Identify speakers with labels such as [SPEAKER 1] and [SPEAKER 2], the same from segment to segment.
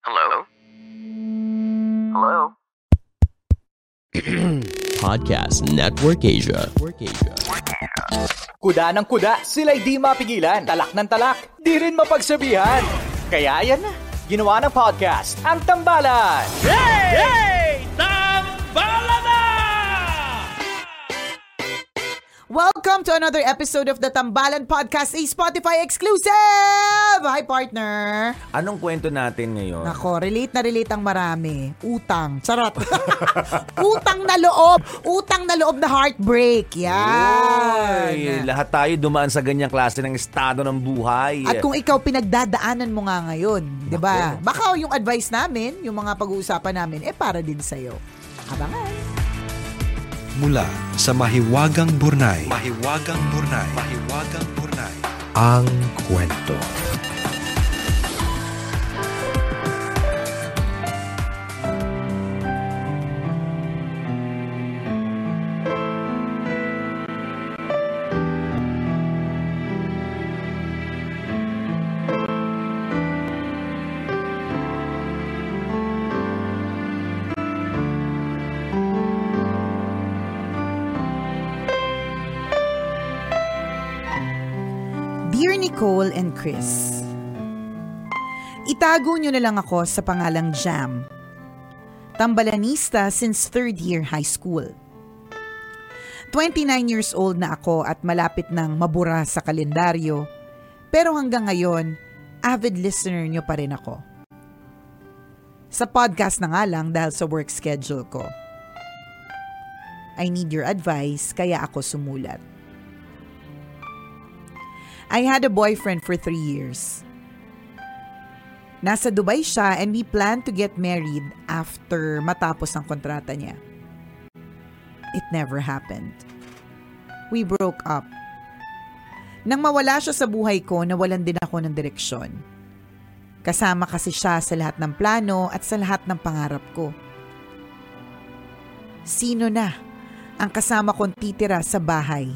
[SPEAKER 1] Hello? Hello?
[SPEAKER 2] Podcast Network Asia.
[SPEAKER 3] Kuda ng kuda, sila'y di mapigilan. Talak ng talak, di rin mapagsabihan. Kaya yan na, ginawa ng podcast, ang Tambalan.
[SPEAKER 4] Welcome to another episode of the Tambalan Podcast, a Spotify exclusive! Hi, partner!
[SPEAKER 5] Anong kwento natin ngayon?
[SPEAKER 4] Nako, relate na relate ang marami. Utang. Charot. Utang na loob. Utang na loob na heartbreak. Yan.
[SPEAKER 5] Uy, lahat tayo dumaan sa ganyang klase ng estado ng buhay.
[SPEAKER 4] At kung ikaw pinagdadaanan mo nga ngayon, 'di ba? Baka yung advice namin, yung mga pag-uusapan namin eh para din sa iyo. Abangan.
[SPEAKER 6] Mula sa Mahiwagang Burnay. Mahiwagang Burnay. Mahiwagang Burnay. Ang kwento.
[SPEAKER 4] Chris, Itago nyo na lang ako sa pangalang Jam. Tambalanista since third year high school. 29 years old na ako at malapit nang mabura sa kalendaryo, pero hanggang ngayon, avid listener nyo pa rin ako. Sa podcast na nga lang dahil sa work schedule ko. I need your advice kaya ako sumulat. I had a boyfriend for three years. Nasa Dubai siya and we planned to get married after matapos ang kontrata niya. It never happened. We broke up. Nang mawala siya sa buhay ko, nawalan din ako ng direksyon. Kasama kasi siya sa lahat ng plano at sa lahat ng pangarap ko. Sino na ang kasama kong titira sa bahay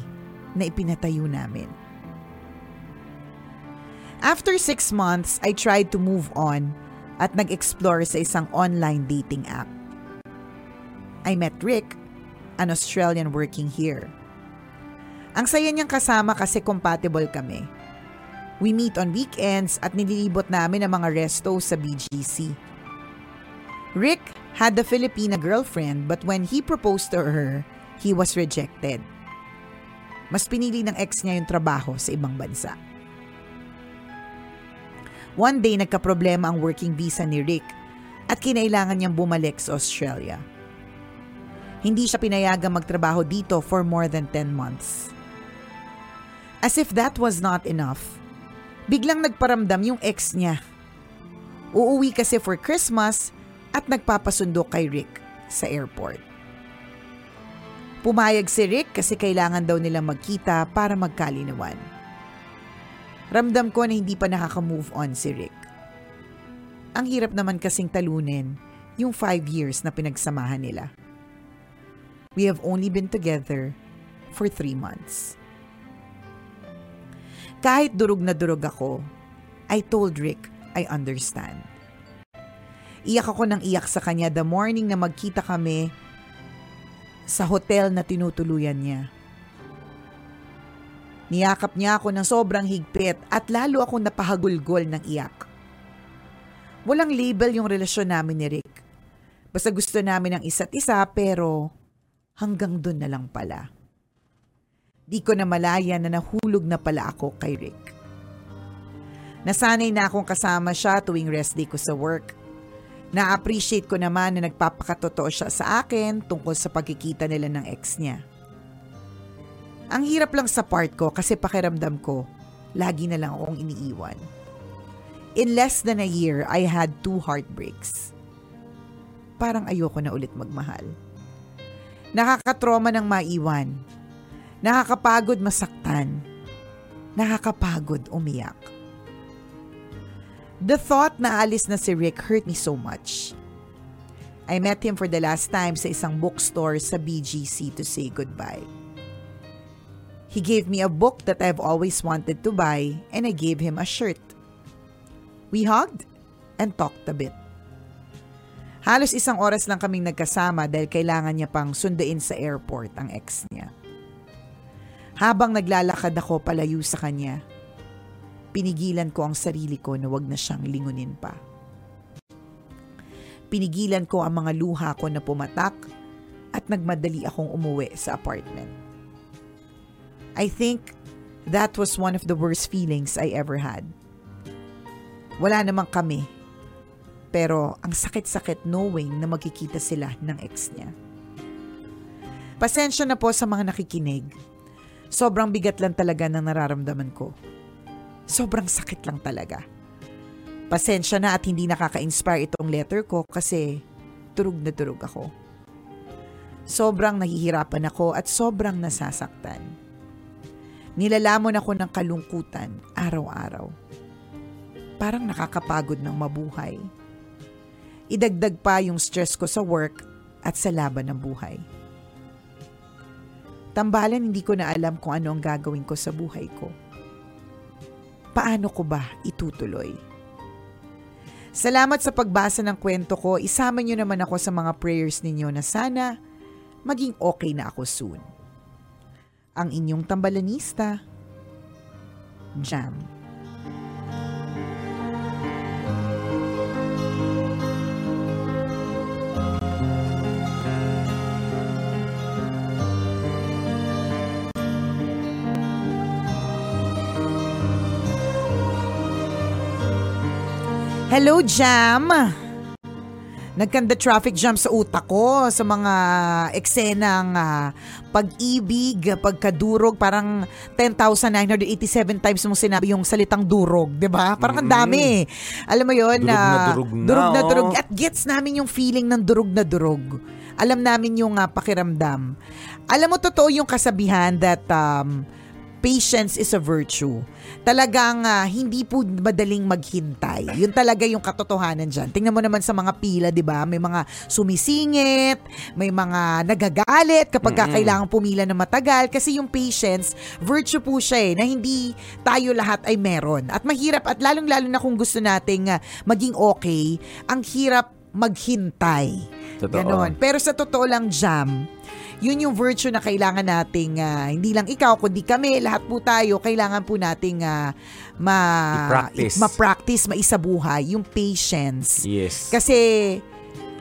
[SPEAKER 4] na ipinatayo namin? After six months, I tried to move on at nag-explore sa isang online dating app. I met Rick, an Australian working here. Ang saya niyang kasama kasi compatible kami. We meet on weekends at nililibot namin ang mga resto sa BGC. Rick had a Filipina girlfriend but when he proposed to her, he was rejected. Mas pinili ng ex niya yung trabaho sa ibang bansa. One day nagkaproblema ang working visa ni Rick at kinailangan niyang bumalik sa Australia. Hindi siya pinayagang magtrabaho dito for more than 10 months. As if that was not enough, biglang nagparamdam yung ex niya. Uuwi kasi for Christmas at nagpapasundo kay Rick sa airport. Pumayag si Rick kasi kailangan daw nilang magkita para magkalinawan. Ramdam ko na hindi pa nakaka-move on si Rick. Ang hirap naman kasing talunin yung five years na pinagsamahan nila. We have only been together for three months. Kahit durog na durog ako, I told Rick I understand. Iyak ako ng iyak sa kanya the morning na magkita kami sa hotel na tinutuluyan niya. Niyakap niya ako ng sobrang higpit at lalo akong napahagulgol ng iyak. Walang label yung relasyon namin ni Rick. Basta gusto namin ng isa't isa pero hanggang doon na lang pala. Di ko na malaya na nahulog na pala ako kay Rick. Nasanay na akong kasama siya tuwing rest day ko sa work. Na-appreciate ko naman na nagpapakatotoo siya sa akin tungkol sa pagkikita nila ng ex niya. Ang hirap lang sa part ko kasi pakiramdam ko, lagi na lang akong iniiwan. In less than a year, I had two heartbreaks. Parang ayoko na ulit magmahal. Nakakatroma ng maiwan. Nakakapagod masaktan. Nakakapagod umiyak. The thought na alis na si Rick hurt me so much. I met him for the last time sa isang bookstore sa BGC to say goodbye. He gave me a book that I've always wanted to buy and I gave him a shirt. We hugged and talked a bit. Halos isang oras lang kaming nagkasama dahil kailangan niya pang sundain sa airport ang ex niya. Habang naglalakad ako palayo sa kanya, pinigilan ko ang sarili ko na wag na siyang lingunin pa. Pinigilan ko ang mga luha ko na pumatak at nagmadali akong umuwi sa apartment. I think that was one of the worst feelings I ever had. Wala namang kami. Pero ang sakit-sakit knowing na magkikita sila ng ex niya. Pasensya na po sa mga nakikinig. Sobrang bigat lang talaga ng nararamdaman ko. Sobrang sakit lang talaga. Pasensya na at hindi nakaka-inspire itong letter ko kasi turog na turog ako. Sobrang nahihirapan ako at sobrang nasasaktan. Nilalamon ako ng kalungkutan araw-araw. Parang nakakapagod ng mabuhay. Idagdag pa yung stress ko sa work at sa laban ng buhay. Tambalan hindi ko na alam kung ano ang gagawin ko sa buhay ko. Paano ko ba itutuloy? Salamat sa pagbasa ng kwento ko. Isama niyo naman ako sa mga prayers ninyo na sana maging okay na ako soon ang inyong tambalanista, Jam. Hello, Jam! Nagkanda traffic jam sa utak ko sa mga eksenang uh, pag-ibig, pagkadurog, parang 10,987 times mo sinabi yung salitang durog, 'di ba? Parang ang dami. Alam mo 'yon
[SPEAKER 5] na uh, durog na,
[SPEAKER 4] durog na
[SPEAKER 5] oh.
[SPEAKER 4] durog at gets namin yung feeling ng durog na durog. Alam namin yung uh, pakiramdam. Alam mo totoo yung kasabihan that um, patience is a virtue. Talagang uh, hindi po madaling maghintay. Yun talaga yung katotohanan dyan. Tingnan mo naman sa mga pila, di ba? May mga sumisingit, may mga nagagalit kapag mm-hmm. kailangan pumila na matagal. Kasi yung patience, virtue po siya eh, na hindi tayo lahat ay meron. At mahirap, at lalong-lalo na kung gusto nating uh, maging okay, ang hirap maghintay. Totoo. Ganon. Pero sa totoo lang, Jam, yun yung virtue na kailangan nating uh, hindi lang ikaw kundi kami lahat po tayo kailangan po nating uh, ma
[SPEAKER 5] practice
[SPEAKER 4] ma-practice maisabuhay yung patience.
[SPEAKER 5] Yes.
[SPEAKER 4] Kasi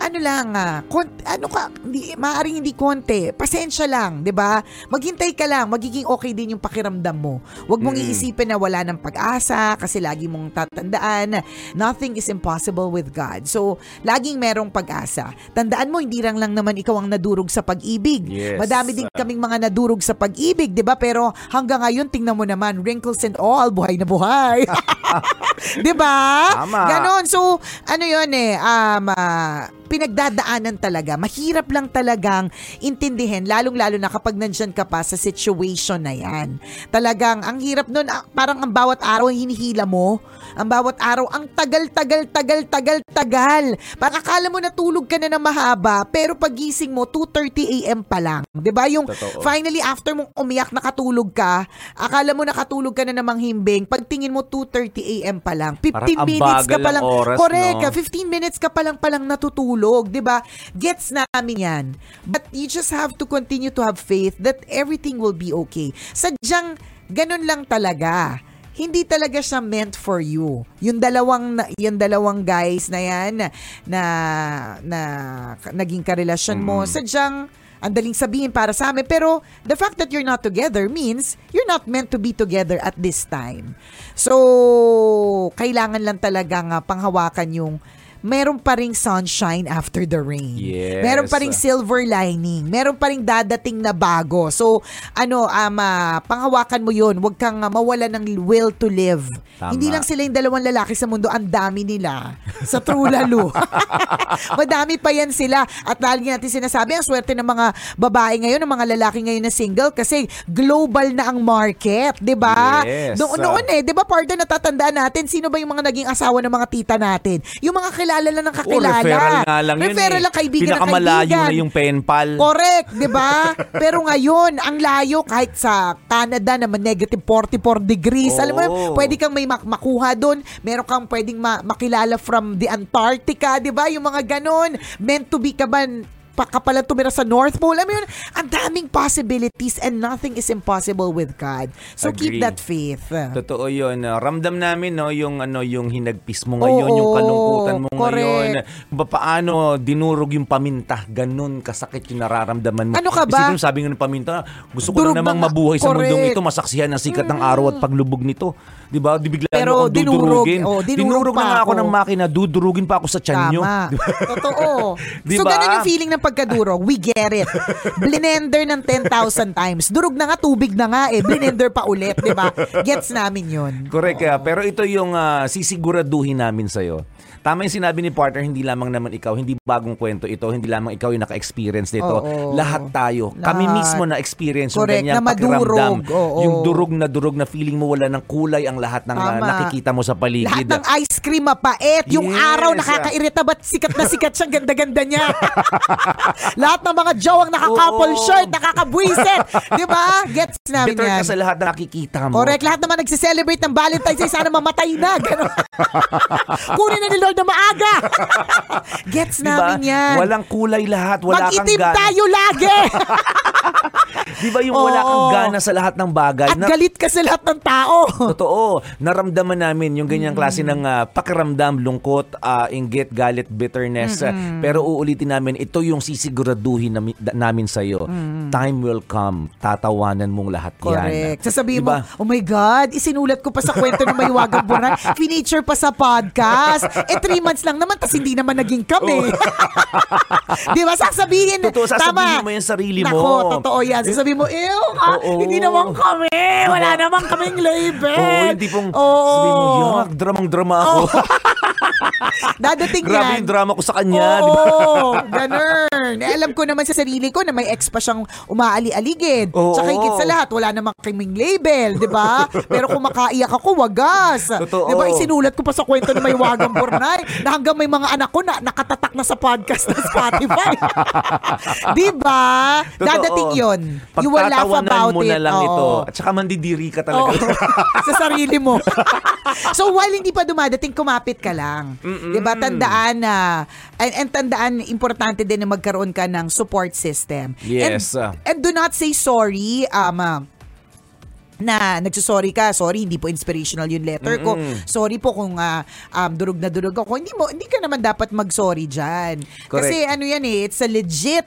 [SPEAKER 4] ano lang, ah, kont- ano ka, hindi, maaaring hindi konti. Pasensya lang, di ba? Maghintay ka lang, magiging okay din yung pakiramdam mo. Huwag mong mm. iisipin na wala ng pag-asa kasi lagi mong tatandaan nothing is impossible with God. So, laging merong pag-asa. Tandaan mo, hindi lang lang naman ikaw ang nadurog sa pag-ibig.
[SPEAKER 5] Yes.
[SPEAKER 4] Madami din kaming mga nadurog sa pag-ibig, di ba? Pero hanggang ngayon, tingnan mo naman, wrinkles and all, buhay na buhay. di ba? Ganon. So, ano yun eh, um, uh, pinagdadaanan talaga. Mahirap lang talagang intindihin, lalong-lalo na kapag nandyan ka pa sa situation na yan. Talagang, ang hirap nun, ah, parang ang bawat araw ang hinihila mo, ang bawat araw, ang tagal, tagal, tagal, tagal, tagal. Parang akala mo natulog ka na ng mahaba, pero pagising mo, 2.30 a.m. pa lang. ba Yung
[SPEAKER 5] Totoo.
[SPEAKER 4] finally, after mong umiyak, nakatulog ka, akala mo nakatulog ka na namang himbing, pagtingin mo, 2.30 a.m. pa lang. 15
[SPEAKER 5] Parang ang
[SPEAKER 4] minutes ka pa
[SPEAKER 5] ng
[SPEAKER 4] lang.
[SPEAKER 5] oras,
[SPEAKER 4] correct,
[SPEAKER 5] no?
[SPEAKER 4] ka, 15 minutes ka pa lang palang natutulog, 'di ba? Gets namin 'yan. But you just have to continue to have faith that everything will be okay. Sadyang ganun lang talaga. Hindi talaga siya meant for you. Yung dalawang yung dalawang guys na 'yan na na, na naging karelasyon mo, sadyang ang daling sabihin para sa amin. Pero the fact that you're not together means you're not meant to be together at this time. So, kailangan lang talaga nga panghawakan yung meron pa ring sunshine after the rain.
[SPEAKER 5] Yes.
[SPEAKER 4] Meron pa ring silver lining. Meron pa ring dadating na bago. So, ano, um, ah, panghawakan mo yun. Huwag kang ah, mawala ng will to live.
[SPEAKER 5] Tama.
[SPEAKER 4] Hindi lang sila yung dalawang lalaki sa mundo. Ang dami nila. Sa true lalo. Madami pa yan sila. At lagi natin sinasabi, ang swerte ng mga babae ngayon, ng mga lalaki ngayon na single kasi global na ang market. ba?
[SPEAKER 5] Yes.
[SPEAKER 4] Noon, noon eh, 'di ba partner natatandaan natin sino ba yung mga naging asawa ng mga tita natin? Yung mga kilala lang ng
[SPEAKER 5] Oh,
[SPEAKER 4] kakilala.
[SPEAKER 5] referral nga lang yun
[SPEAKER 4] Referral
[SPEAKER 5] eh.
[SPEAKER 4] lang kaibigan ng
[SPEAKER 5] Pinakamalayo
[SPEAKER 4] kaibigan.
[SPEAKER 5] na yung pen pal.
[SPEAKER 4] Correct, 'di ba? Pero ngayon, ang layo kahit sa Canada naman negative 44 degrees. Alam mo,
[SPEAKER 5] Oo.
[SPEAKER 4] pwede kang may mak- makuha doon. Meron kang pwedeng ma- makilala from the Antarctica, 'di ba? Yung mga ganon. Meant to be ka ba pa ka pala tumira sa North Pole. Mo yun, ang daming possibilities and nothing is impossible with God. So keep
[SPEAKER 5] Agree.
[SPEAKER 4] that faith.
[SPEAKER 5] Totoo 'yun. Uh, ramdam namin no yung ano yung hinagpis mo ngayon,
[SPEAKER 4] Oo,
[SPEAKER 5] yung kalungkutan mo
[SPEAKER 4] correct.
[SPEAKER 5] ngayon. Kung paano dinurog yung paminta, ganun kasakit yung nararamdaman mo.
[SPEAKER 4] Ano ka ba?
[SPEAKER 5] Isipin mo, sabi ng paminta, gusto ko
[SPEAKER 4] Durog
[SPEAKER 5] na namang
[SPEAKER 4] na nga.
[SPEAKER 5] mabuhay sa mundong
[SPEAKER 4] Correct.
[SPEAKER 5] ito, masaksihan ng sikat ng araw at paglubog nito. 'Di ba? Di bigla
[SPEAKER 4] Pero
[SPEAKER 5] ako
[SPEAKER 4] dinurog.
[SPEAKER 5] dudurugin.
[SPEAKER 4] Oh, dinurog
[SPEAKER 5] dinurog
[SPEAKER 4] pa
[SPEAKER 5] na nga ako
[SPEAKER 4] ako.
[SPEAKER 5] ng makina, dudurugin pa ako sa tiyan nyo.
[SPEAKER 4] Tama. Totoo.
[SPEAKER 5] Di
[SPEAKER 4] so,
[SPEAKER 5] ba?
[SPEAKER 4] ganun yung feeling ng pagkadurog. We get it. Blinender ng 10,000 times. Durog na nga, tubig na nga eh. Blinender pa ulit, di ba? Gets namin yun.
[SPEAKER 5] Correct kaya. Pero ito yung ah, sisiguraduhin namin sa'yo. Tama yung sinabi ni partner, hindi lamang naman ikaw, hindi bagong kwento ito, hindi lamang ikaw yung naka-experience nito.
[SPEAKER 4] Oo.
[SPEAKER 5] Lahat tayo. Kami
[SPEAKER 4] Lahat.
[SPEAKER 5] mismo na-experience yung
[SPEAKER 4] Correct,
[SPEAKER 5] ganyang
[SPEAKER 4] na madurog.
[SPEAKER 5] pakiramdam.
[SPEAKER 4] Oo.
[SPEAKER 5] Yung durog na durog na feeling mo wala ng kulay ang lahat ng ah,
[SPEAKER 4] Tama.
[SPEAKER 5] nakikita mo sa paligid.
[SPEAKER 4] Lahat ng ice cream mapait. Yung
[SPEAKER 5] Yes.
[SPEAKER 4] araw nakakairita. Ba't sikat na sikat siyang ganda-ganda niya? lahat ng mga jowang naka-couple
[SPEAKER 5] Oo.
[SPEAKER 4] shirt, nakakabwisit. Di ba? Gets namin
[SPEAKER 5] Bitter
[SPEAKER 4] yan.
[SPEAKER 5] ka sa lahat na nakikita mo.
[SPEAKER 4] Correct. Lahat naman nagse-celebrate ng Valentine's Day. Sana mamatay na. Ganon. Kunin na ni Lord na maaga. Gets
[SPEAKER 5] Diba?
[SPEAKER 4] namin yan.
[SPEAKER 5] Walang kulay lahat. Wala kang
[SPEAKER 4] Mag-itim
[SPEAKER 5] gana.
[SPEAKER 4] tayo lagi.
[SPEAKER 5] Di ba yung wala kang
[SPEAKER 4] Oo.
[SPEAKER 5] gana sa lahat ng bagay?
[SPEAKER 4] At galit ka sa lahat ng tao.
[SPEAKER 5] Totoo. Naramdaman namin yung ganyang klase ng ah, pakiramdam, lungkot, ah, inggit, galit, bitterness. Ah, pero uulitin namin, ito yung sisiguraduhin nami- da- namin sa'yo. Time will come. Tatawanan mong lahat yan.
[SPEAKER 4] Correct. Sasabihin
[SPEAKER 5] Diba?
[SPEAKER 4] mo, oh my God, isinulat ko pa sa kwento ng Maywagang Buran. Feature pa sa podcast. Eh, three months lang naman, tas hindi naman naging kami. Di ba? Sasabihin.
[SPEAKER 5] Totoo, sasabihin
[SPEAKER 4] tama.
[SPEAKER 5] mo yung sarili mo.
[SPEAKER 4] Nako, totoo yan. Sasabihin mo, ew, ah,
[SPEAKER 5] Oo.
[SPEAKER 4] hindi naman kami. Wala naman kaming label.
[SPEAKER 5] Oo, hindi pong
[SPEAKER 4] Oo.
[SPEAKER 5] sabihin mo, yak, dramang-drama ako.
[SPEAKER 4] Dadating
[SPEAKER 5] Grabe
[SPEAKER 4] yan.
[SPEAKER 5] yung drama ko sa kanya.
[SPEAKER 4] Oo,
[SPEAKER 5] di ba?
[SPEAKER 4] ganun. Eh, alam ko naman sa sarili ko na may ex pa siyang umaali-aligid.
[SPEAKER 5] Oo.
[SPEAKER 4] Tsaka higit sa lahat, wala namang kaming label, di ba? Pero kung makaiyak ako, wagas.
[SPEAKER 5] Totoo.
[SPEAKER 4] Di ba, isinulat ko pa sa kwento ng may wagang burnay na hanggang may mga anak ko na nakatatak na sa podcast ng Spotify. di ba?
[SPEAKER 5] Totoo.
[SPEAKER 4] Dadating yun. You will laugh
[SPEAKER 5] Pagtatawanan
[SPEAKER 4] about
[SPEAKER 5] mo
[SPEAKER 4] it.
[SPEAKER 5] na lang
[SPEAKER 4] Oo.
[SPEAKER 5] ito. At saka mandidiri ka talaga.
[SPEAKER 4] Oo. sa sarili mo. so while hindi pa dumadating, kumapit ka lang. 'Di ba? Tandaan na and, and tandaan importante din na magkaroon ka ng support system.
[SPEAKER 5] Yes.
[SPEAKER 4] And, and do not say sorry um ah, na nagsusorry ka, sorry, hindi po inspirational yung letter ko. Sorry po kung ah, um, durog na durog ako. Hindi mo, hindi ka naman dapat mag-sorry dyan.
[SPEAKER 5] Correct.
[SPEAKER 4] Kasi ano yan eh, it's a legit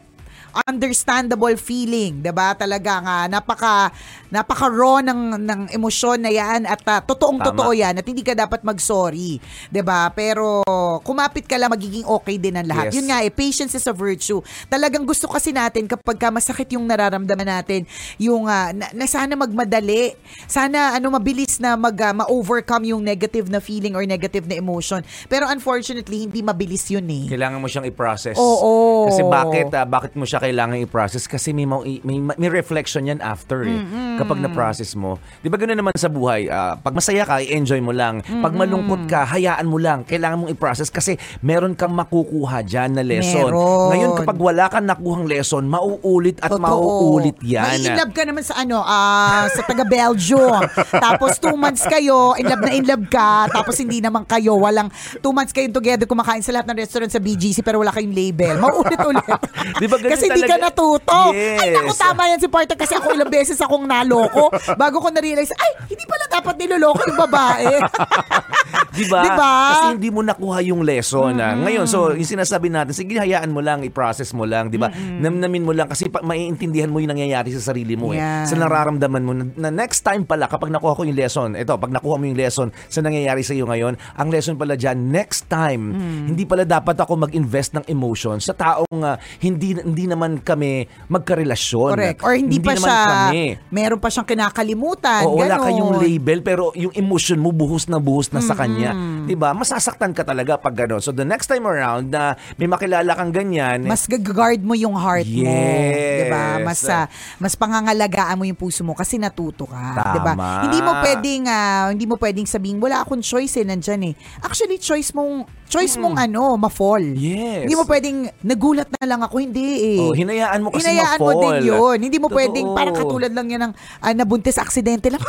[SPEAKER 4] understandable feeling, 'di ba? Talaga nga napaka napaka raw ng ng emosyon na 'yan at uh, totoong
[SPEAKER 5] Tama.
[SPEAKER 4] totoo 'yan at hindi ka dapat mag-sorry, 'di ba? Pero kumapit ka lang magiging okay din ang lahat.
[SPEAKER 5] Yes.
[SPEAKER 4] Yun nga eh, patience is a virtue. Talagang gusto kasi natin kapag ka masakit yung nararamdaman natin, yung ah, na, na sana magmadali, sana ano mabilis na mag ah, ma-overcome yung negative na feeling or negative na emotion. Pero unfortunately, hindi mabilis yun eh.
[SPEAKER 5] Kailangan mo siyang i-process.
[SPEAKER 4] Oo.
[SPEAKER 5] Kasi bakit ah, bakit mo siya kailangan i-process? Kasi may, may, may reflection yan after eh. Kapag na-process mo. Di ba ganoon naman sa buhay? ah, pag masaya ka, i-enjoy mo lang. Pag malungkot ka, hayaan mo lang. Kailangan mong i-process kasi meron kang makukuha dyan na lesson.
[SPEAKER 4] Meron.
[SPEAKER 5] Ngayon, kapag wala kang nakuhang lesson, mauulit at
[SPEAKER 4] Totoo.
[SPEAKER 5] mauulit yan.
[SPEAKER 4] May in love ka naman sa ano, ah, sa taga Belgium. tapos two months kayo, in love na in love ka. Tapos hindi naman kayo, walang two months kayong together kumakain sa lahat ng restaurant sa BGC pero wala kayong label. Mauulit-ulit.
[SPEAKER 5] Di ba ganun
[SPEAKER 4] kasi hindi ka
[SPEAKER 5] talaga?
[SPEAKER 4] natuto. Ay,
[SPEAKER 5] Yes.
[SPEAKER 4] naku, tama yan si partner kasi ako ilang beses akong naloko. Bago ko na-realize, ay, hindi pala dapat niloloko yung babae.
[SPEAKER 5] Di ba?
[SPEAKER 4] Diba?
[SPEAKER 5] Kasi hindi mo nakuha yung lesson. ah. Ngayon, so yung sinasabi natin, sige, hayaan mo lang, i-process mo lang, di ba? Namnamin mo lang kasi pa, maiintindihan mo yung nangyayari sa sarili mo eh.
[SPEAKER 4] Yan.
[SPEAKER 5] Sa nararamdaman mo na, na next time pala kapag nakuha ko yung lesson, ito, pag nakuha mo yung lesson sa nangyayari sa iyo ngayon, ang lesson pala dyan, next time, hindi pala dapat ako mag-invest ng emotion sa taong ah, hindi hindi naman kami magkarelasyon.
[SPEAKER 4] Correct. Or hindi, pa
[SPEAKER 5] naman
[SPEAKER 4] siya,
[SPEAKER 5] kami.
[SPEAKER 4] meron pa siyang kinakalimutan.
[SPEAKER 5] Oo, wala
[SPEAKER 4] ganon.
[SPEAKER 5] kayong label pero yung emotion mo buhos na buhos na sa kanya. 'Di ba? Masasaktan ka talaga pag gano'n. So the next time around na may makilala kang ganyan,
[SPEAKER 4] mas gag-guard mo yung heart mo,
[SPEAKER 5] Yes.
[SPEAKER 4] 'di ba? Mas ah, mas pangangalagaan mo yung puso mo kasi natuto ka,
[SPEAKER 5] Tama.
[SPEAKER 4] 'di ba? Hindi mo pwedeng ah, hindi mo pwedeng sabihin wala akong choice eh nandiyan eh. Actually choice mong choice mong ano, ma-fall.
[SPEAKER 5] Yes.
[SPEAKER 4] Hindi mo pwedeng nagulat na lang ako hindi eh.
[SPEAKER 5] Oh, hinayaan mo kasi
[SPEAKER 4] Hinayaan mo
[SPEAKER 5] ma-fall.
[SPEAKER 4] din 'yun. Hindi mo
[SPEAKER 5] Totoo.
[SPEAKER 4] pwedeng parang katulad lang yan ng ah, nabuntis aksidente lang.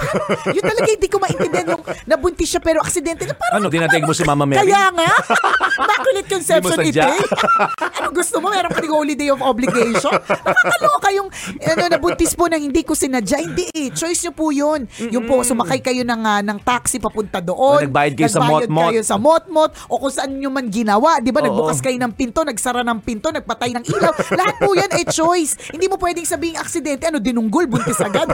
[SPEAKER 4] yun talaga hindi ko maintindihan yung nabuntis siya pero aksidente lang. Parang
[SPEAKER 5] ano, tinatag mo si Mama Mary?
[SPEAKER 4] kaya nga. Immaculate conception
[SPEAKER 5] mo
[SPEAKER 4] ito eh. ano gusto mo? Meron ka ding holiday of obligation? Nakakaloka yung ano, nabuntis po na hindi ko sinadya. Hindi eh. Choice nyo po yun. Yung po, sumakay kayo ng, ah, ng taxi papunta doon.
[SPEAKER 5] O, nagbayad kayo sa
[SPEAKER 4] Nagbayad
[SPEAKER 5] mot-mot.
[SPEAKER 4] kayo sa mot-mot. O kung saan nyo man ginawa. Di ba? Nagbukas kayo ng pinto, nagsara ng pinto, nagpatay ng ilaw. Lahat po yan eh choice. Hindi mo pwedeng sabihin aksidente. Ano, dinunggol, buntis agad.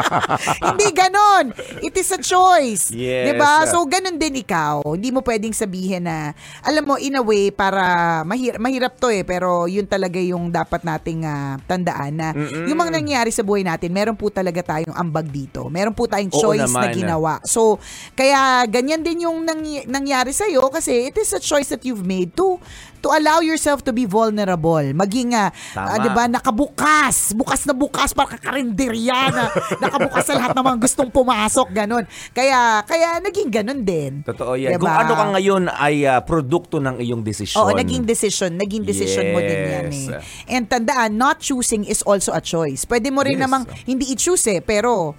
[SPEAKER 4] hindi ganon. It is a choice.
[SPEAKER 5] Yes.
[SPEAKER 4] Di ba? So, ganun din ikaw. Hindi mo pwedeng sabihin na, alam mo, in a way, para mahir- mahirap to eh, pero yun talaga yung dapat nating ah, tandaan na yung mga nangyayari sa buhay natin, meron po talaga tayong ambag dito. Meron po tayong
[SPEAKER 5] Oo
[SPEAKER 4] choice na ginawa. So, kaya ganyan din yung nangy- nangyari sa'yo kasi it is a choice that you've made to to allow yourself to be vulnerable. Maging, ah,
[SPEAKER 5] Tama.
[SPEAKER 4] ah, di ba, nakabukas. Bukas na bukas para kakarinderya na nakabukas sa lahat ng mga gustong pumasok, ganun. Kaya, kaya naging ganun din.
[SPEAKER 5] Totoo yan.
[SPEAKER 4] Diba?
[SPEAKER 5] Kung ano ka ngayon ay ah, produkto ng iyong desisyon.
[SPEAKER 4] Oo, naging decision. Naging decision mo din yan
[SPEAKER 5] Yes.
[SPEAKER 4] eh. And tandaan, not choosing is also a choice. Pwede mo rin
[SPEAKER 5] Yes.
[SPEAKER 4] namang hindi i-choose eh, pero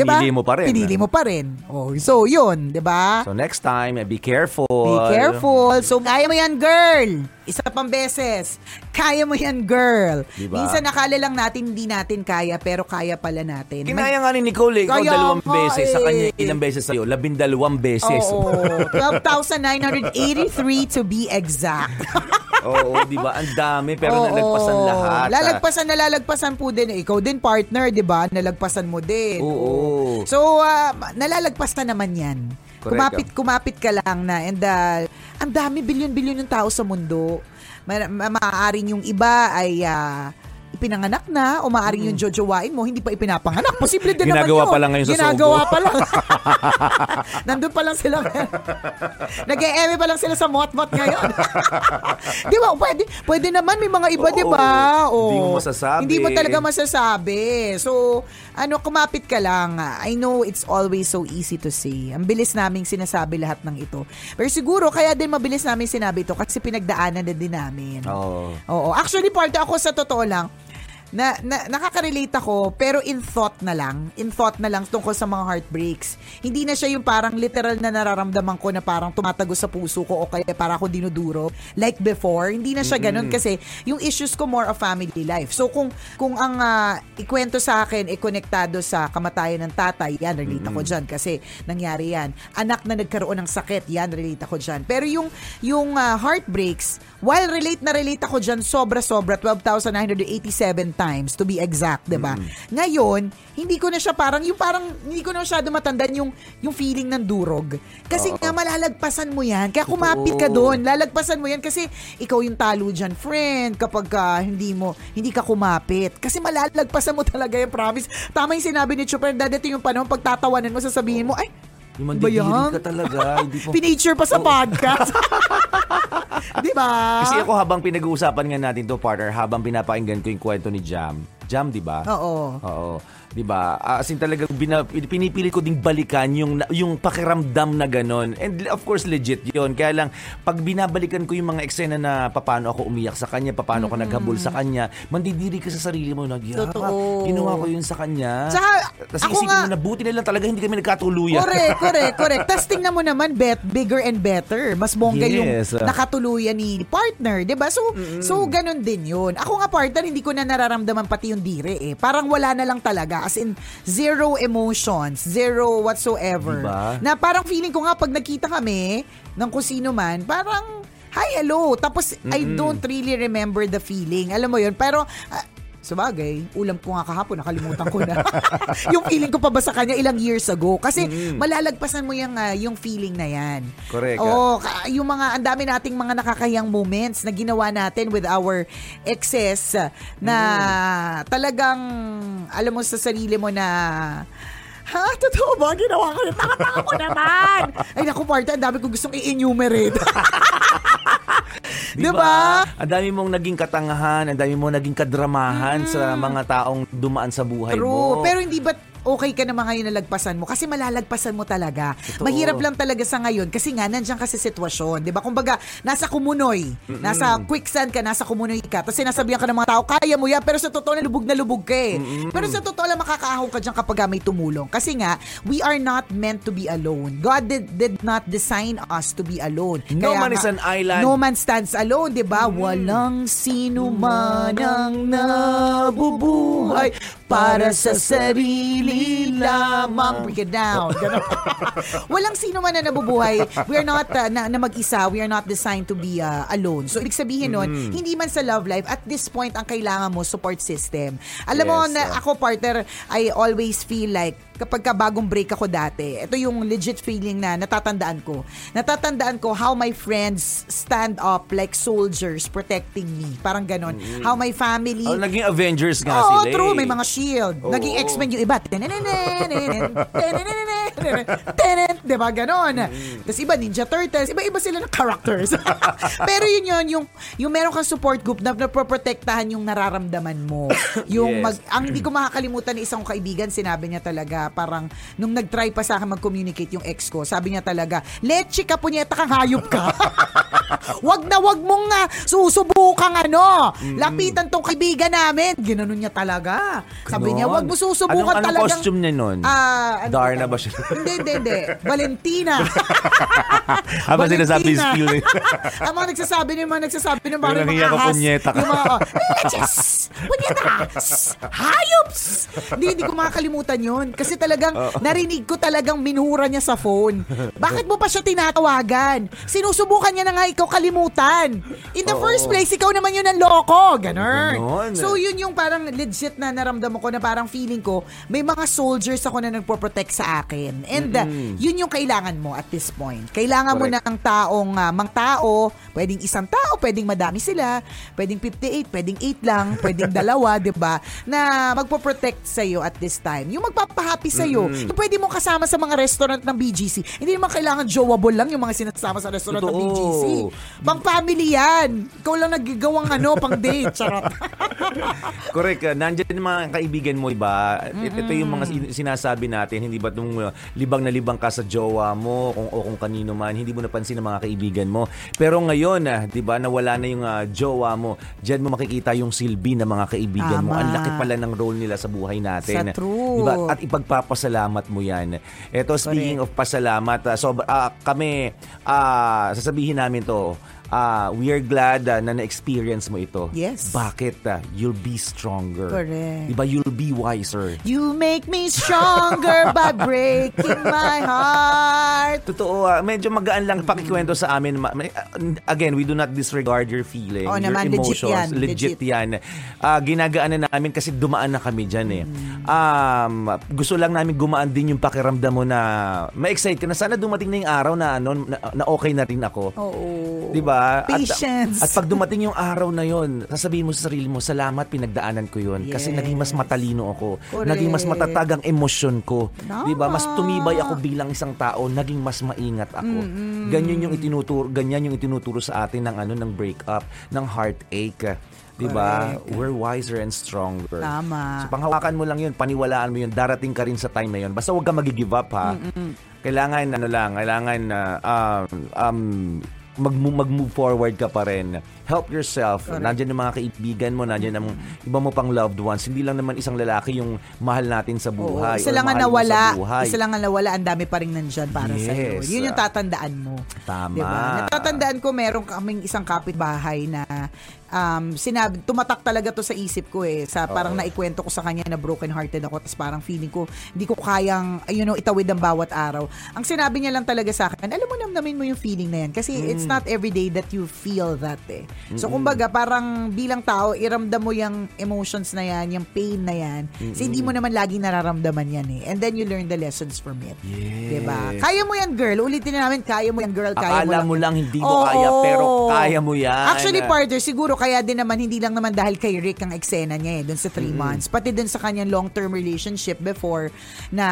[SPEAKER 5] Pinili
[SPEAKER 4] diba?
[SPEAKER 5] mo pa rin.
[SPEAKER 4] Pinili mo pa rin. Oh, so, yun, di ba?
[SPEAKER 5] So next time, eh, be careful.
[SPEAKER 4] Be careful. So, kaya mo yan, girl. Isa pang beses. Kaya mo yan, girl.
[SPEAKER 5] Diba?
[SPEAKER 4] Minsan nakala lang natin hindi natin kaya, pero kaya pala natin.
[SPEAKER 5] Kinaya nga ni Nicole, eh. ikaw
[SPEAKER 4] Kaya
[SPEAKER 5] dalawang
[SPEAKER 4] nga
[SPEAKER 5] beses. Sa
[SPEAKER 4] eh.
[SPEAKER 5] kanya, ilang beses sa'yo? Labindalawang beses.
[SPEAKER 4] Oo. 12,983 to be exact.
[SPEAKER 5] Oo, di ba? Ang dami, pero
[SPEAKER 4] Oo.
[SPEAKER 5] nalagpasan lahat.
[SPEAKER 4] Lalagpasan na lalagpasan po din. Ikaw din partner, 'di ba? Nalagpasan mo din.
[SPEAKER 5] Oo.
[SPEAKER 4] So, ah, nalalagpas na naman 'yan.
[SPEAKER 5] Correct.
[SPEAKER 4] Kumapit kumapit ka lang na and ah, ang dami bilyon-bilyon ng tao sa mundo. Ma- ma- maaaring yung iba ay ah, ipinanganak na o maaaring yung jojowain mo hindi pa ipinapanganak. Posible din naman
[SPEAKER 5] Ginagawa
[SPEAKER 4] yun.
[SPEAKER 5] pa lang ngayon sa
[SPEAKER 4] Ginagawa
[SPEAKER 5] Sogo.
[SPEAKER 4] pa lang. Nandun pa lang sila. Nag-e-eme pa lang sila sa mot-mot ngayon. di ba? Pwede, pwede naman may mga iba,
[SPEAKER 5] Oo.
[SPEAKER 4] di ba? Oo.
[SPEAKER 5] Hindi mo masasabi.
[SPEAKER 4] Hindi mo talaga masasabi. So, ano, kumapit ka lang. I know it's always so easy to say. Ang bilis naming sinasabi lahat ng ito. Pero siguro, kaya din mabilis namin sinabi ito kasi pinagdaanan na din namin.
[SPEAKER 5] Oo.
[SPEAKER 4] Oo. Actually, part ako sa totoo lang, na, na nakaka-relate ako pero in thought na lang. In thought na lang tungkol sa mga heartbreaks. Hindi na siya yung parang literal na nararamdaman ko na parang tumatago sa puso ko o kaya para ako dinuduro like before. Hindi na siya ganun kasi yung issues ko more of family life. So kung kung ang ah, ikwento sa akin ay konektado sa kamatayan ng tatay, yan relate ako dyan kasi nangyari yan. Anak na nagkaroon ng sakit, yan relate ako dyan. Pero yung yung ah, heartbreaks, while relate na relate ako dyan sobra-sobra 12,987 times to be exact, 'di ba? Ngayon, hindi ko na siya parang yung parang hindi ko na masyado matandaan yung yung feeling ng durog. Kasi nga malalagpasan mo 'yan. Kaya kumapit ka doon, lalagpasan mo 'yan kasi ikaw yung talo diyan, friend, kapag ka hindi mo hindi ka kumapit. Kasi malalagpasan mo talaga yung promise. Tama yung sinabi ni Chuper, dadating yung panahon pagtatawanan mo sasabihin mo, ay,
[SPEAKER 5] Yung mandidiri ka talaga. Hindi po.
[SPEAKER 4] Pinature pa sa podcast. Di ba?
[SPEAKER 5] Kasi ako habang pinag-uusapan nga natin to partner, habang pinapakinggan ko yung kwento ni Jam. Jam, di ba?
[SPEAKER 4] Oo.
[SPEAKER 5] Oo. 'Di ba? Ah, As in talaga bina, pinipili ko ding balikan yung yung pakiramdam na ganon. And of course legit 'yon. Kaya lang pag binabalikan ko yung mga eksena na paano ako umiyak sa kanya, paano ako naghabol sa kanya, mandidiri ka sa sarili mo na, "Yeah, ginawa ko yun sa kanya."
[SPEAKER 4] Tsaka,
[SPEAKER 5] Tapos
[SPEAKER 4] ako
[SPEAKER 5] isipin
[SPEAKER 4] nga-
[SPEAKER 5] mo na buti na lang talaga hindi kami nagkatuluyan.
[SPEAKER 4] Correct, correct, correct. Tapos tingnan mo naman, bet, bigger and better. Mas bongga
[SPEAKER 5] Yes.
[SPEAKER 4] yung nakatuluyan ni partner, 'di ba? So, so ganun din yun. Ako nga partner, hindi ko na nararamdaman pati yung dire eh. Parang wala na lang talaga. As in, zero emotions, zero whatsoever.
[SPEAKER 5] Diba?
[SPEAKER 4] Na parang feeling ko nga pag nakita kami ng kung sino man, parang hi, hello. Tapos, I don't really remember the feeling. Alam mo yun? Pero, ah, Sabagay, ulam ko nga kahapon, nakalimutan ko na. yung feeling ko pa ba sa kanya ilang years ago? Kasi malalagpasan mo yung, ah, yung feeling na yan.
[SPEAKER 5] Correct,
[SPEAKER 4] Oo, ka- yung mga, ang dami nating mga nakakayang moments na ginawa natin with our exes ah, na talagang, alam mo sa sarili mo na, Ha? Totoo ba? Ginawa ko yun. Tanga-tanga ko naman. Ay, naku, partner, ang dami ko gustong i-enumerate. Di ba?
[SPEAKER 5] Ang dami mong naging katangahan, ang dami mong naging kadramahan sa mga taong dumaan sa buhay
[SPEAKER 4] True.
[SPEAKER 5] mo.
[SPEAKER 4] Pero hindi ba okay ka naman ngayon na lagpasan mo? Kasi malalagpasan mo talaga.
[SPEAKER 5] Totoo.
[SPEAKER 4] Mahirap lang talaga sa ngayon kasi nga nandiyan kasi sitwasyon. Di ba? Kumbaga, nasa kumunoy. Nasa quicksand ka, nasa kumunoy ka. Tapos sinasabihan ka ng mga tao, kaya mo yan. Pero sa totoo na lubog na lubog ka eh. Pero sa totoo lang makakaahon ka dyan kapag may tumulong. Kasi nga, we are not meant to be alone. God did, did not design us to be alone.
[SPEAKER 5] No man
[SPEAKER 4] nga-
[SPEAKER 5] is an island.
[SPEAKER 4] No man stands alone, di ba? Walang sino man ang nabubuhay para sa sarili lamang. Break it down. Walang sino man na nabubuhay. We are not uh, na, na mag-isa. We are not designed to be uh, alone. So, ibig sabihin nun, hindi man sa love life, at this point, ang kailangan mo, support system. Alam mo,
[SPEAKER 5] Yes,
[SPEAKER 4] na
[SPEAKER 5] uh.
[SPEAKER 4] ako, partner, I always feel like, kapag ka bagong break ako dati, ito yung legit feeling na natatandaan ko. Natatandaan ko how my friends stand up like soldiers protecting me. Parang ganon. How my family...
[SPEAKER 5] Oh, naging Avengers nga
[SPEAKER 4] Oo,
[SPEAKER 5] sila.
[SPEAKER 4] true.
[SPEAKER 5] eh.
[SPEAKER 4] May mga shield.
[SPEAKER 5] Oo.
[SPEAKER 4] Naging X-Men yung iba. Diba? Ganon. Tapos iba, Ninja Turtles. Iba-iba sila ng characters. Pero yun yun, yung, yung meron kang support group na napoprotektahan yung nararamdaman mo. Yung
[SPEAKER 5] Yes.
[SPEAKER 4] mag, ang hindi ko makakalimutan ni isang kaibigan, sinabi niya talaga, parang nung nag-try pa sa akin mag-communicate yung ex ko, sabi niya talaga, leche ka punyeta kang hayop ka. wag na wag mong nga susubukang ano. Lapitan tong kaibigan namin. Ginanon niya talaga. Sabi niya, wag mo susubukan
[SPEAKER 5] anong, anong
[SPEAKER 4] talagang...
[SPEAKER 5] costume niya nun?
[SPEAKER 4] Ah, ano
[SPEAKER 5] Darna
[SPEAKER 4] ba
[SPEAKER 5] ba siya?
[SPEAKER 4] hindi, hindi, hindi. Valentina.
[SPEAKER 5] Habang sinasabi yung skill niya.
[SPEAKER 4] Ang mga nagsasabi niyo, mga nagsasabi niyo, parang mga
[SPEAKER 5] hiya ka,
[SPEAKER 4] ahas.
[SPEAKER 5] punyeta ka.
[SPEAKER 4] Yung mga, oh, leches! Punyetas! Hayops! Hindi, hindi ko makakalimutan yun. Kasi talagang, narinig ko talagang minura niya sa phone. Bakit mo pa siya tinatawagan? Sinusubukan niya na nga ikaw kalimutan. In the first place, ikaw naman yun ang loko. Ganon.
[SPEAKER 5] Ganon.
[SPEAKER 4] So, yun yung parang legit na naramdaman ko na parang feeling ko, may mga soldiers ako na nagpo-protect sa akin. And uh, yun yung kailangan mo at this point. Kailangan mo
[SPEAKER 5] Correct.
[SPEAKER 4] ng taong, uh, mang tao, pwedeng isang tao, pwedeng madami sila, pwedeng 58, pwedeng 8 lang, pwedeng dalawa, 'di ba? Na magpo-protect sa iyo at this time. Yung magpapahappy sa iyo. Yung pwede mo kasama sa mga restaurant ng BGC. Hindi naman kailangan jowable lang yung mga sinasama sa restaurant ng
[SPEAKER 5] Totoo.
[SPEAKER 4] BGC. Pang family yan. Ikaw lang nagigawang ano, pang date. Charot.
[SPEAKER 5] Correct. Uh, Nandiyan yung mga kaibigan mo, iba. Ito ito yung mga sin- sinasabi natin, hindi ba nung uh, libang na libang ka sa jowa mo kung, o kung kanino man, hindi mo napansin ng mga kaibigan mo. Pero ngayon, ah, di ba, nawala na yung uh, jowa mo, diyan mo makikita yung silbi ng mga kaibigan mo.
[SPEAKER 4] Tama.
[SPEAKER 5] Ang laki pala ng role nila sa buhay natin.
[SPEAKER 4] Sa true.
[SPEAKER 5] Diba? At ipagpapasalamat mo yan. Ito, speaking of pasalamat, ah, so, ah, kami, ah, sasabihin namin to, ah, we are glad ah, na na-experience mo ito.
[SPEAKER 4] Yes.
[SPEAKER 5] Bakit? Ah, you'll be stronger.
[SPEAKER 4] Correct.
[SPEAKER 5] Diba? You'll be wiser.
[SPEAKER 4] You make me stronger by breaking my heart.
[SPEAKER 5] Totoo, ah, medyo magaan lang pakikwento sa amin. Again, we do not disregard your feelings, your
[SPEAKER 4] naman, legit
[SPEAKER 5] emotions.
[SPEAKER 4] yan,
[SPEAKER 5] Legit,
[SPEAKER 4] legit.
[SPEAKER 5] yan. Ah, ginagaan na namin kasi dumaan na kami dyan eh.
[SPEAKER 4] Mm.
[SPEAKER 5] Um, gusto lang namin gumaan din yung pakiramdam mo na ma-excite ka na sana dumating na yung araw na, ano, na, na okay na rin ako.
[SPEAKER 4] Oo.
[SPEAKER 5] Di ba? At-
[SPEAKER 4] Patience.
[SPEAKER 5] At, pag dumating yung araw na yon, sasabihin mo sa sarili mo, salamat pinagdaanan ko. Kasi
[SPEAKER 4] Yes.
[SPEAKER 5] naging mas matalino ako.
[SPEAKER 4] Correct.
[SPEAKER 5] Naging mas matatag ang emosyon ko.
[SPEAKER 4] Tama.
[SPEAKER 5] Di ba? Mas tumibay ako bilang isang tao, naging mas maingat ako. Ganyan yung itinuturo, ganyan yung itinuturo sa atin ng ano ng breakup, ng heartache. Di ba? We're wiser and stronger.
[SPEAKER 4] Tama.
[SPEAKER 5] So panghawakan mo lang yun, paniwalaan mo yun, darating ka rin sa time na yun. Basta huwag ka mag-give up ha. Kailangan ano lang, kailangan na um, um, mag mag-move forward ka pa rin. Help yourself. Nandiyan yung mga kaibigan mo, nandiyan ang iba mo pang loved ones. Hindi lang naman isang lalaki yung mahal natin sa
[SPEAKER 4] Oo,
[SPEAKER 5] buhay.
[SPEAKER 4] isa
[SPEAKER 5] or
[SPEAKER 4] lang ang nawala. Isa lang ang nawala, ang dami pa rin nandyan para sa iyo.
[SPEAKER 5] Yes.
[SPEAKER 4] Yun yung tatandaan mo.
[SPEAKER 5] Tama.
[SPEAKER 4] Diba? Natatandaan ko meron kaming isang kapitbahay na um, sinabi, tumatak talaga to sa isip ko eh. Sa parang naikwento ko sa kanya na broken hearted ako tapos parang feeling ko hindi ko kayang you know, itawid ang bawat araw. Ang sinabi niya lang talaga sa akin, alam mo namnamin mo yung feeling na yan kasi
[SPEAKER 5] Mm.
[SPEAKER 4] it's not every day that you feel that eh. So kumbaga parang bilang tao, iramdam mo yung emotions na yan, yung pain na yan. Kasi hindi mo naman lagi nararamdaman yan eh. And then you learn the lessons from it.
[SPEAKER 5] Yes.
[SPEAKER 4] Diba? Kaya mo yan, girl. Ulitin na namin, kaya mo yan, girl. Kaya
[SPEAKER 5] Akala
[SPEAKER 4] mo
[SPEAKER 5] mo lang hindi mo
[SPEAKER 4] Oo.
[SPEAKER 5] kaya, pero kaya mo yan.
[SPEAKER 4] Actually, partner, siguro kaya din naman, hindi lang naman dahil kay Rick ang eksena niya eh, dun sa three months. Pati dun sa kanyang long-term relationship before na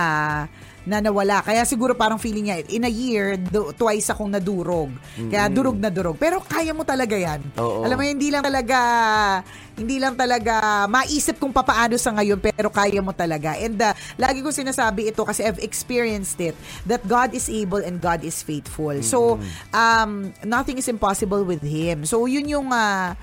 [SPEAKER 4] na nawala. Kaya siguro parang feeling niya, in a year, do, twice akong nadurog. Kaya durog na durog. Pero kaya mo talaga yan.
[SPEAKER 5] Oo.
[SPEAKER 4] Alam mo, hindi lang talaga, hindi lang talaga maisip kung papaano sa ngayon, pero kaya mo talaga. And uh, lagi ko sinasabi ito kasi I've experienced it, that God is able and God is faithful. So, um, nothing is impossible with Him. So, yun yung, uh,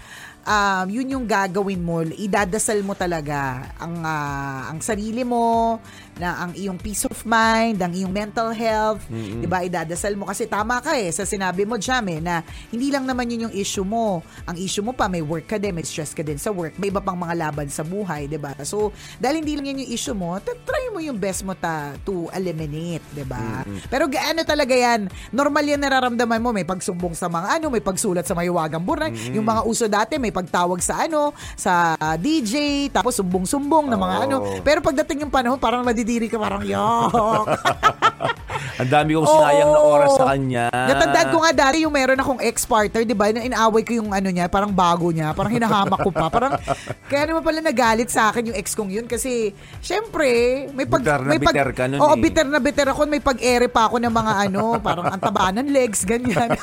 [SPEAKER 4] um, yun yung gagawin mo, idadasal mo talaga ang ah, ang sarili mo, na ang iyong peace of mind, ang iyong mental health, 'di ba? Idadasal mo kasi tama ka eh sa sinabi mo Jam eh, na hindi lang naman yun yung issue mo. Ang issue mo pa may work ka din, may stress ka din sa work, may iba pang mga laban sa buhay, 'di ba? So, dahil hindi lang yan yung issue mo, try mo yung best mo ta to eliminate, 'di ba? Pero gaano talaga yan? Normal yan nararamdaman mo, may pagsumbong sa mga ano, may pagsulat sa mahiwagang burnay. Yung mga uso dati, may pagtawag sa ano, sa DJ, tapos sumbong-sumbong na mga ano. Pero pagdating yung panahon, parang madidiri ka parang yok.
[SPEAKER 5] Ang dami kong sinayang na
[SPEAKER 4] Oo.
[SPEAKER 5] oras sa kanya.
[SPEAKER 4] Natandaan ko nga dati yung meron akong ex-partner, di ba? Na inaaway ko yung ano niya, parang bago niya, parang hinahamak ko pa. Parang, kaya naman pala nagalit sa akin yung ex kong yun kasi, syempre, may pag...
[SPEAKER 5] Bitter na
[SPEAKER 4] may pag,
[SPEAKER 5] bitter ka nun
[SPEAKER 4] Oo,
[SPEAKER 5] eh.
[SPEAKER 4] bitter na bitter ako. May pag-ere pa ako ng mga ano, parang ang taba ng legs, ganyan.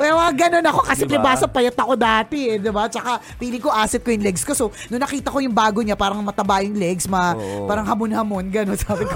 [SPEAKER 4] Well, mga ganun ako kasi
[SPEAKER 5] Diba?
[SPEAKER 4] libasa payat ako dati eh, di ba? Tsaka pili ko asset ko yung legs ko. So, nung nakita ko yung bago niya, parang mataba yung legs, ma,
[SPEAKER 5] Oo.
[SPEAKER 4] parang hamon-hamon, gano'n. Sabi ko,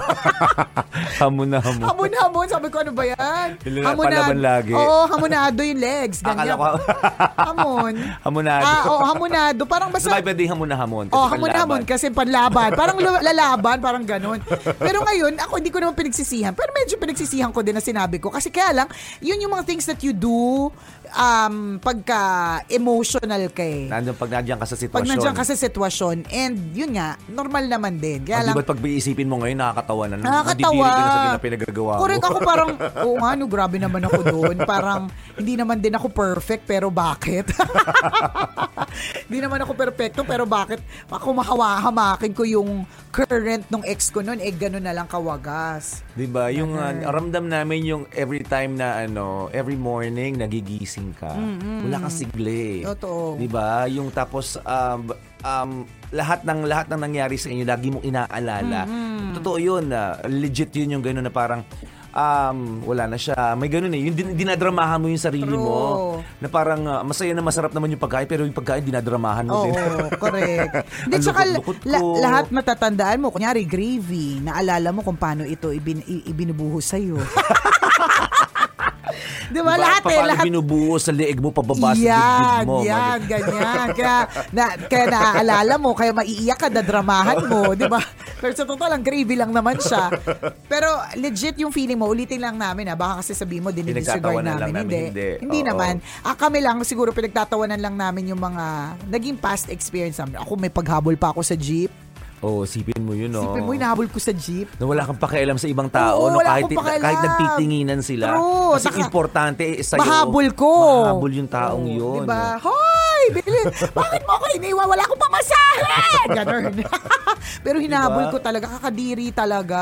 [SPEAKER 5] hamon na hamon.
[SPEAKER 4] hamon-hamon. Sabi ko, ano ba yan?
[SPEAKER 5] Pila- palaban lagi.
[SPEAKER 4] Oo, hamonado yung legs.
[SPEAKER 5] Akala
[SPEAKER 4] Ganyan.
[SPEAKER 5] ko,
[SPEAKER 4] Hamon.
[SPEAKER 5] hamonado.
[SPEAKER 4] Ah, oo, hamonado. Parang basta...
[SPEAKER 5] Sabay pwede hamon na hamon. kasi
[SPEAKER 4] Oh, hamon na hamon
[SPEAKER 5] panlaban.
[SPEAKER 4] kasi panlaban. Parang lu- lalaban, parang ganun. Pero ngayon, ako hindi ko naman pinagsisihan. Pero medyo pinagsisihan ko din na sinabi ko. Kasi kaya lang, yun yung mga things that you do um, pagka emotional ka eh.
[SPEAKER 5] Nandun pag nandiyan ka sa sitwasyon.
[SPEAKER 4] Pag nandiyan ka sa sitwasyon. And yun nga, normal naman din. Kaya
[SPEAKER 5] Ah,
[SPEAKER 4] lang,
[SPEAKER 5] ba't pag iisipin mo ngayon, nakakatawa na.
[SPEAKER 4] Nakakatawa.
[SPEAKER 5] Nadidiri ka na sa ginapinagagawa mo.
[SPEAKER 4] Correct ako parang, oo nga, no, grabe naman ako doon. Parang, hindi naman din ako perfect, pero bakit? hindi naman ako perfecto, pero bakit ako mahawahamakin ko yung current nung ex ko noon, eh gano'n na lang kawagas.
[SPEAKER 5] 'Di ba? Yung uh, ramdam namin yung every time na ano, every morning nagigising ka. Wala kang sigli.
[SPEAKER 4] Totoo.
[SPEAKER 5] 'Di ba? Yung tapos um, um, lahat ng lahat ng nangyari sa inyo lagi mong inaalala. Totoo 'yun. ah, legit 'yun yung gano'n na parang um, wala na siya. May ganun eh. Yung din- dinadramahan mo yung sarili
[SPEAKER 4] True.
[SPEAKER 5] mo. Na parang ah, masaya na masarap naman yung pagkain pero yung pagkain dinadramahan mo
[SPEAKER 4] Oo,
[SPEAKER 5] din.
[SPEAKER 4] correct. Hindi, tsaka la- lahat matatandaan mo. Kunyari, gravy. Naalala mo kung paano ito ibin, ibinubuhos sa'yo. Di ba? Lahat eh, lahat.
[SPEAKER 5] binubuo sa leeg mo, pababa sa dibdib mo.
[SPEAKER 4] yan, ganyan. Kaya, na, kaya naaalala mo, kaya maiiyak ka, dadramahan mo, di ba? Pero sa totoo lang, gravy lang naman siya. Pero legit yung feeling mo, ulitin lang namin ha, baka kasi sabihin mo, dinidisregard namin.
[SPEAKER 5] lang namin,
[SPEAKER 4] Hindi,
[SPEAKER 5] hindi.
[SPEAKER 4] hindi
[SPEAKER 5] Oo.
[SPEAKER 4] naman. Ah, kami lang, siguro pinagtatawanan lang namin yung mga naging past experience namin. Ako may paghabol pa ako sa jeep.
[SPEAKER 5] Oo, oh, sipin mo yun, no?
[SPEAKER 4] Sipin mo, hinahabol ko sa jeep.
[SPEAKER 5] na wala kang pakialam sa ibang tao,
[SPEAKER 4] Oo,
[SPEAKER 5] no?
[SPEAKER 4] wala
[SPEAKER 5] kahit,
[SPEAKER 4] akong pakialam.
[SPEAKER 5] kahit nagtitinginan sila.
[SPEAKER 4] True.
[SPEAKER 5] Kasi
[SPEAKER 4] Saka,
[SPEAKER 5] importante sa'yo.
[SPEAKER 4] Mahabol ko.
[SPEAKER 5] Mahabol yung taong yun.
[SPEAKER 4] Diba? Hoy! Bili! Bakit mo ako iniwan? Wala akong pamasahe! Ganon. Pero hinahabol
[SPEAKER 5] Diba?
[SPEAKER 4] ko talaga. Kakadiri talaga.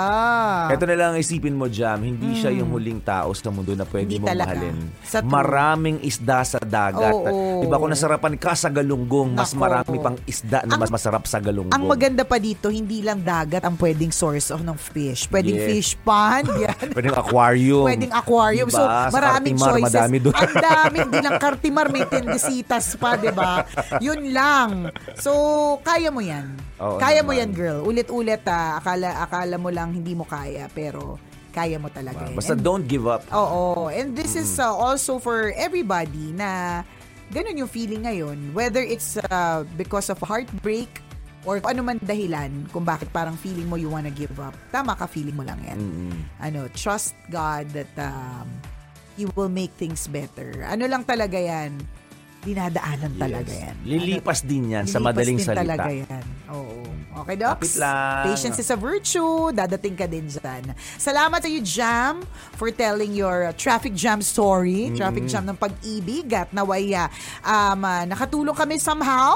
[SPEAKER 5] Ito na lang ang isipin mo, Jam. Hindi siya yung huling tao sa mundo na pwede
[SPEAKER 4] Hmm. Hindi
[SPEAKER 5] mong
[SPEAKER 4] talaga.
[SPEAKER 5] mahalin.
[SPEAKER 4] Sa.
[SPEAKER 5] Maraming isda sa dagat.
[SPEAKER 4] Oo.
[SPEAKER 5] Diba kung nasarapan ka sa galunggong, mas
[SPEAKER 4] Nako.
[SPEAKER 5] marami pang isda na mas masarap sa galunggong.
[SPEAKER 4] Ang maganda pa dito, hindi lang dagat ang pwedeng source of ng fish. Pwedeng
[SPEAKER 5] Yes.
[SPEAKER 4] fish pond. Yan.
[SPEAKER 5] Pwedeng aquarium.
[SPEAKER 4] Pwedeng aquarium.
[SPEAKER 5] Diba?
[SPEAKER 4] So, maraming
[SPEAKER 5] Cartimar,
[SPEAKER 4] choices.
[SPEAKER 5] madami doon.
[SPEAKER 4] Ang dami. Hindi lang Cartimar, may tendesitas pa, di ba? Yun lang. So, kaya mo yan.
[SPEAKER 5] Oo
[SPEAKER 4] kaya mo
[SPEAKER 5] naman.
[SPEAKER 4] yan, girl. Ulit-ulit, ah. Akala, akala mo lang hindi mo kaya, pero kaya mo talaga. yan.
[SPEAKER 5] Basta
[SPEAKER 4] And-
[SPEAKER 5] don't give up.
[SPEAKER 4] Oo. And this is uh, also for everybody na ganun yung feeling ngayon. Whether it's uh, because of heartbreak or ano man dahilan kung bakit parang feeling mo you wanna give up. Tama ka, feeling mo lang yan. Ano, trust God that um, He will make things better. Ano lang talaga yan, dinadaanan talaga yan.
[SPEAKER 5] Lilipas din yan sa madaling
[SPEAKER 4] din
[SPEAKER 5] salita.
[SPEAKER 4] talaga yan. Oo. Okay, Docs? Patience is a virtue. Dadating ka din dyan. Salamat sa you, Jam, for telling your uh, traffic jam story. Traffic jam ng pag-ibig. At naway, uh, um, uh, nakatulong kami somehow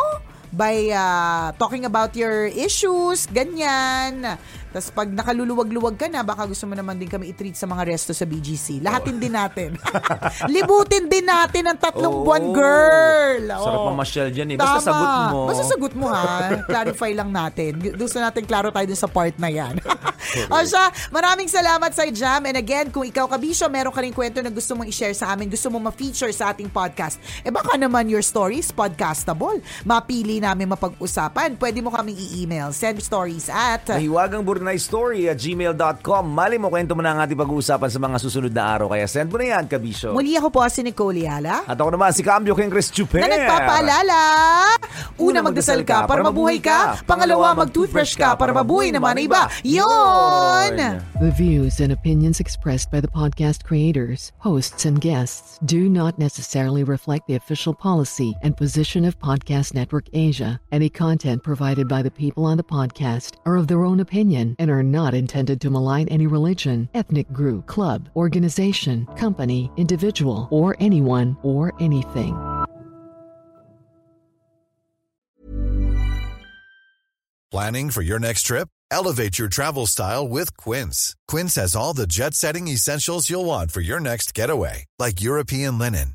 [SPEAKER 4] by uh, talking about your issues, ganyan. Tapos pag nakaluluwag-luwag ka na, baka gusto mo naman din kami i-treat sa mga resto sa BGC. Lahatin din natin. Libutin din natin ang tatlong
[SPEAKER 5] Oo.
[SPEAKER 4] buwan, girl.
[SPEAKER 5] Sarap
[SPEAKER 4] Oo.
[SPEAKER 5] mamasyal dyan eh. Basta
[SPEAKER 4] Tama.
[SPEAKER 5] sagot mo.
[SPEAKER 4] Basta sagot mo ha. Clarify lang natin. Gusto natin klaro tayo dun sa part na yan. o siya, maraming salamat sa Jam. And again, kung ikaw kabisyo, meron ka rin kwento na gusto mong i-share sa amin, gusto mong ma-feature sa ating podcast, eh baka naman your stories podcastable. Mapili namin mapag-usapan. Pwede mo kaming i-email. Send stories at...
[SPEAKER 5] Nahiwagang Burnay Story at gmail.com. Mali mo, kwento mo na ang ating pag-uusapan sa mga susunod na araw. Kaya send mo na yan, Kabisyo.
[SPEAKER 4] Muli ako po si Nicole Yala.
[SPEAKER 5] At ako naman si Cambio King Chris Chuper.
[SPEAKER 4] na nagpapaalala. Una, magdasal ka para mabuhay ka. Pangalawa, mag-toothbrush ka para mabuhay naman ang iba. Yon!
[SPEAKER 7] The views and opinions expressed by the podcast creators, hosts, and guests do not necessarily reflect the official policy and position of Podcast Network Asia. Any content provided by the people on the podcast are of their own opinion and are not intended to malign any religion, ethnic group, club, organization, company, individual, or anyone or anything.
[SPEAKER 8] Planning for your next trip? Elevate your travel style with Quince. Quince has all the jet setting essentials you'll want for your next getaway, like European linen,